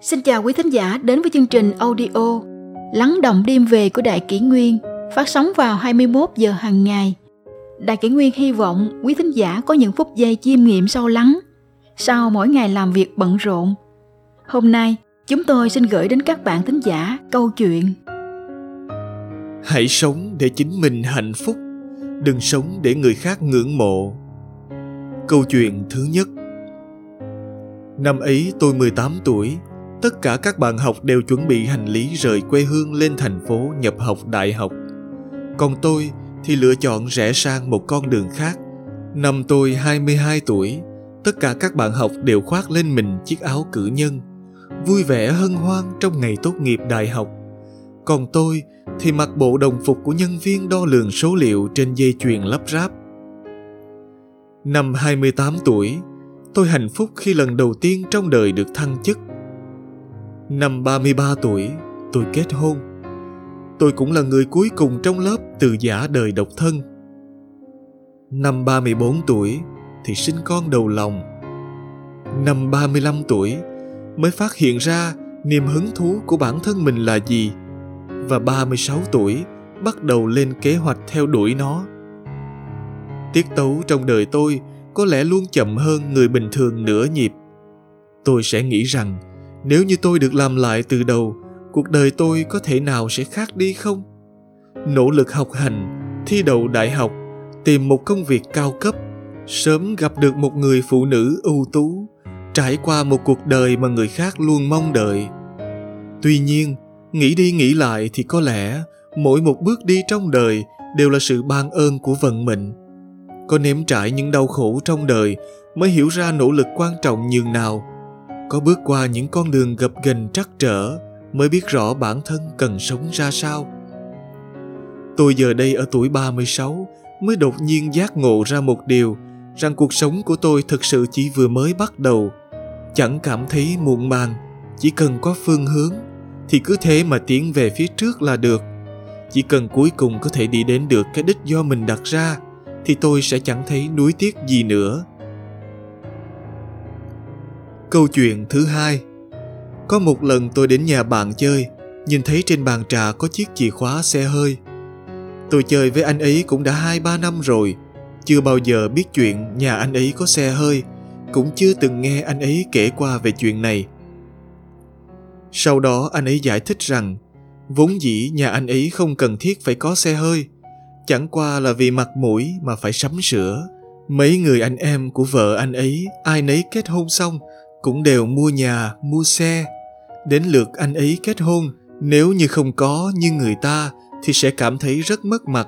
Xin chào quý thính giả đến với chương trình audio Lắng động đêm về của Đại Kỷ Nguyên phát sóng vào 21 giờ hàng ngày. Đại Kỷ Nguyên hy vọng quý thính giả có những phút giây chiêm nghiệm sâu lắng sau mỗi ngày làm việc bận rộn. Hôm nay, chúng tôi xin gửi đến các bạn thính giả câu chuyện Hãy sống để chính mình hạnh phúc, đừng sống để người khác ngưỡng mộ. Câu chuyện thứ nhất Năm ấy tôi 18 tuổi, tất cả các bạn học đều chuẩn bị hành lý rời quê hương lên thành phố nhập học đại học. Còn tôi thì lựa chọn rẽ sang một con đường khác. Năm tôi 22 tuổi, tất cả các bạn học đều khoác lên mình chiếc áo cử nhân, vui vẻ hân hoan trong ngày tốt nghiệp đại học. Còn tôi thì mặc bộ đồng phục của nhân viên đo lường số liệu trên dây chuyền lắp ráp. Năm 28 tuổi, tôi hạnh phúc khi lần đầu tiên trong đời được thăng chức. Năm 33 tuổi, tôi kết hôn. Tôi cũng là người cuối cùng trong lớp từ giả đời độc thân. Năm 34 tuổi thì sinh con đầu lòng. Năm 35 tuổi mới phát hiện ra niềm hứng thú của bản thân mình là gì và 36 tuổi bắt đầu lên kế hoạch theo đuổi nó. Tiết tấu trong đời tôi có lẽ luôn chậm hơn người bình thường nửa nhịp. Tôi sẽ nghĩ rằng nếu như tôi được làm lại từ đầu, cuộc đời tôi có thể nào sẽ khác đi không? Nỗ lực học hành, thi đậu đại học, tìm một công việc cao cấp, sớm gặp được một người phụ nữ ưu tú, trải qua một cuộc đời mà người khác luôn mong đợi. Tuy nhiên, nghĩ đi nghĩ lại thì có lẽ mỗi một bước đi trong đời đều là sự ban ơn của vận mệnh có nếm trải những đau khổ trong đời mới hiểu ra nỗ lực quan trọng nhường nào có bước qua những con đường gập ghềnh trắc trở mới biết rõ bản thân cần sống ra sao. Tôi giờ đây ở tuổi 36 mới đột nhiên giác ngộ ra một điều rằng cuộc sống của tôi thực sự chỉ vừa mới bắt đầu. Chẳng cảm thấy muộn màng, chỉ cần có phương hướng thì cứ thế mà tiến về phía trước là được. Chỉ cần cuối cùng có thể đi đến được cái đích do mình đặt ra thì tôi sẽ chẳng thấy nuối tiếc gì nữa. Câu chuyện thứ hai Có một lần tôi đến nhà bạn chơi, nhìn thấy trên bàn trà có chiếc chìa khóa xe hơi. Tôi chơi với anh ấy cũng đã hai ba năm rồi, chưa bao giờ biết chuyện nhà anh ấy có xe hơi, cũng chưa từng nghe anh ấy kể qua về chuyện này. Sau đó anh ấy giải thích rằng, vốn dĩ nhà anh ấy không cần thiết phải có xe hơi, chẳng qua là vì mặt mũi mà phải sắm sửa. Mấy người anh em của vợ anh ấy, ai nấy kết hôn xong, cũng đều mua nhà, mua xe. Đến lượt anh ấy kết hôn, nếu như không có như người ta thì sẽ cảm thấy rất mất mặt.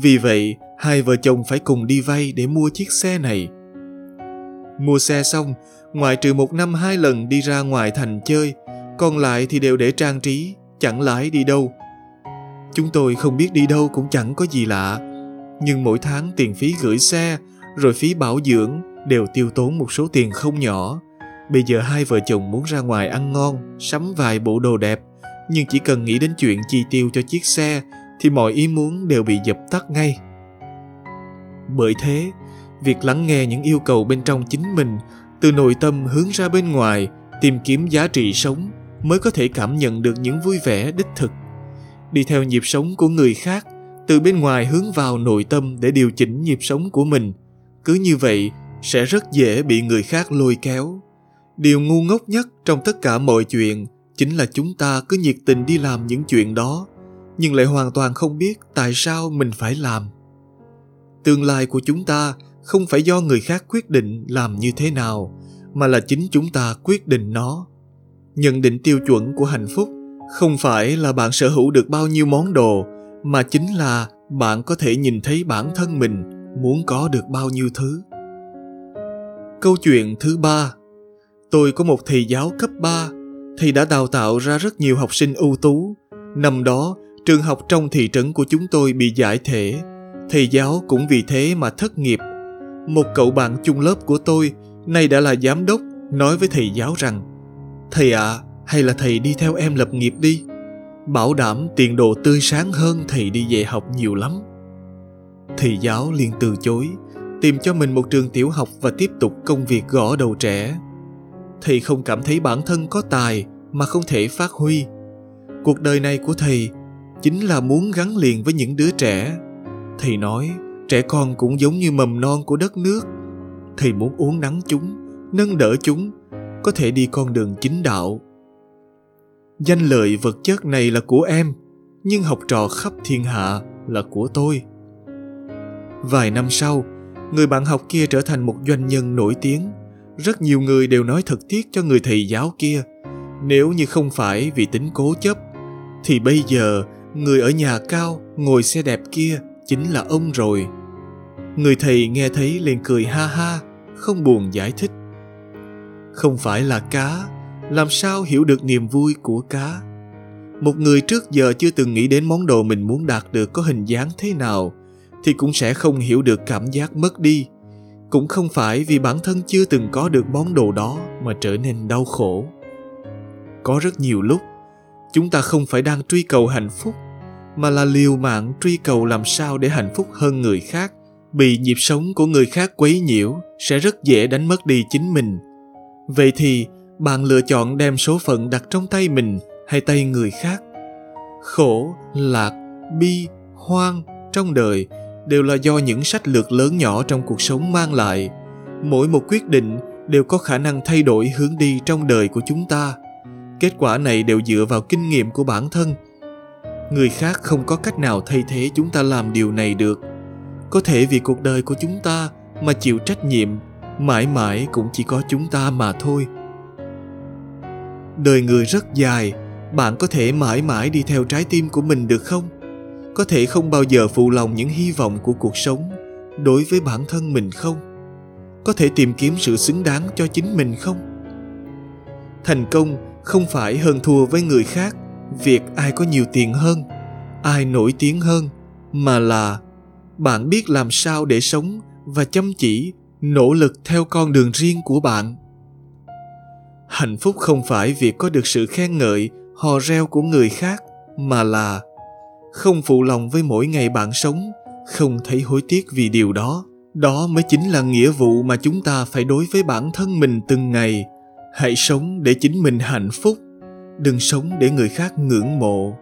Vì vậy, hai vợ chồng phải cùng đi vay để mua chiếc xe này. Mua xe xong, ngoại trừ một năm hai lần đi ra ngoài thành chơi, còn lại thì đều để trang trí, chẳng lái đi đâu. Chúng tôi không biết đi đâu cũng chẳng có gì lạ, nhưng mỗi tháng tiền phí gửi xe, rồi phí bảo dưỡng đều tiêu tốn một số tiền không nhỏ. Bây giờ hai vợ chồng muốn ra ngoài ăn ngon, sắm vài bộ đồ đẹp, nhưng chỉ cần nghĩ đến chuyện chi tiêu cho chiếc xe thì mọi ý muốn đều bị dập tắt ngay. Bởi thế, việc lắng nghe những yêu cầu bên trong chính mình từ nội tâm hướng ra bên ngoài tìm kiếm giá trị sống mới có thể cảm nhận được những vui vẻ đích thực. Đi theo nhịp sống của người khác từ bên ngoài hướng vào nội tâm để điều chỉnh nhịp sống của mình. Cứ như vậy sẽ rất dễ bị người khác lôi kéo điều ngu ngốc nhất trong tất cả mọi chuyện chính là chúng ta cứ nhiệt tình đi làm những chuyện đó, nhưng lại hoàn toàn không biết tại sao mình phải làm. Tương lai của chúng ta không phải do người khác quyết định làm như thế nào, mà là chính chúng ta quyết định nó. Nhận định tiêu chuẩn của hạnh phúc không phải là bạn sở hữu được bao nhiêu món đồ, mà chính là bạn có thể nhìn thấy bản thân mình muốn có được bao nhiêu thứ. Câu chuyện thứ ba tôi có một thầy giáo cấp 3 thầy đã đào tạo ra rất nhiều học sinh ưu tú. Năm đó trường học trong thị trấn của chúng tôi bị giải thể. Thầy giáo cũng vì thế mà thất nghiệp. Một cậu bạn chung lớp của tôi nay đã là giám đốc nói với thầy giáo rằng thầy ạ à, hay là thầy đi theo em lập nghiệp đi. Bảo đảm tiền đồ tươi sáng hơn thầy đi dạy học nhiều lắm. Thầy giáo liền từ chối tìm cho mình một trường tiểu học và tiếp tục công việc gõ đầu trẻ thầy không cảm thấy bản thân có tài mà không thể phát huy. Cuộc đời này của thầy chính là muốn gắn liền với những đứa trẻ. Thầy nói, trẻ con cũng giống như mầm non của đất nước. Thầy muốn uống nắng chúng, nâng đỡ chúng, có thể đi con đường chính đạo. Danh lợi vật chất này là của em, nhưng học trò khắp thiên hạ là của tôi. Vài năm sau, người bạn học kia trở thành một doanh nhân nổi tiếng rất nhiều người đều nói thật tiếc cho người thầy giáo kia, nếu như không phải vì tính cố chấp, thì bây giờ người ở nhà cao, ngồi xe đẹp kia chính là ông rồi. Người thầy nghe thấy liền cười ha ha, không buồn giải thích. Không phải là cá, làm sao hiểu được niềm vui của cá? Một người trước giờ chưa từng nghĩ đến món đồ mình muốn đạt được có hình dáng thế nào, thì cũng sẽ không hiểu được cảm giác mất đi cũng không phải vì bản thân chưa từng có được món đồ đó mà trở nên đau khổ. Có rất nhiều lúc, chúng ta không phải đang truy cầu hạnh phúc, mà là liều mạng truy cầu làm sao để hạnh phúc hơn người khác. Bị nhịp sống của người khác quấy nhiễu sẽ rất dễ đánh mất đi chính mình. Vậy thì, bạn lựa chọn đem số phận đặt trong tay mình hay tay người khác? Khổ, lạc, bi, hoang trong đời đều là do những sách lược lớn nhỏ trong cuộc sống mang lại. Mỗi một quyết định đều có khả năng thay đổi hướng đi trong đời của chúng ta. Kết quả này đều dựa vào kinh nghiệm của bản thân. Người khác không có cách nào thay thế chúng ta làm điều này được. Có thể vì cuộc đời của chúng ta mà chịu trách nhiệm, mãi mãi cũng chỉ có chúng ta mà thôi. Đời người rất dài, bạn có thể mãi mãi đi theo trái tim của mình được không? Có thể không bao giờ phụ lòng những hy vọng của cuộc sống đối với bản thân mình không? Có thể tìm kiếm sự xứng đáng cho chính mình không? Thành công không phải hơn thua với người khác, việc ai có nhiều tiền hơn, ai nổi tiếng hơn, mà là bạn biết làm sao để sống và chăm chỉ, nỗ lực theo con đường riêng của bạn. Hạnh phúc không phải việc có được sự khen ngợi, hò reo của người khác, mà là không phụ lòng với mỗi ngày bạn sống, không thấy hối tiếc vì điều đó. Đó mới chính là nghĩa vụ mà chúng ta phải đối với bản thân mình từng ngày. Hãy sống để chính mình hạnh phúc, đừng sống để người khác ngưỡng mộ.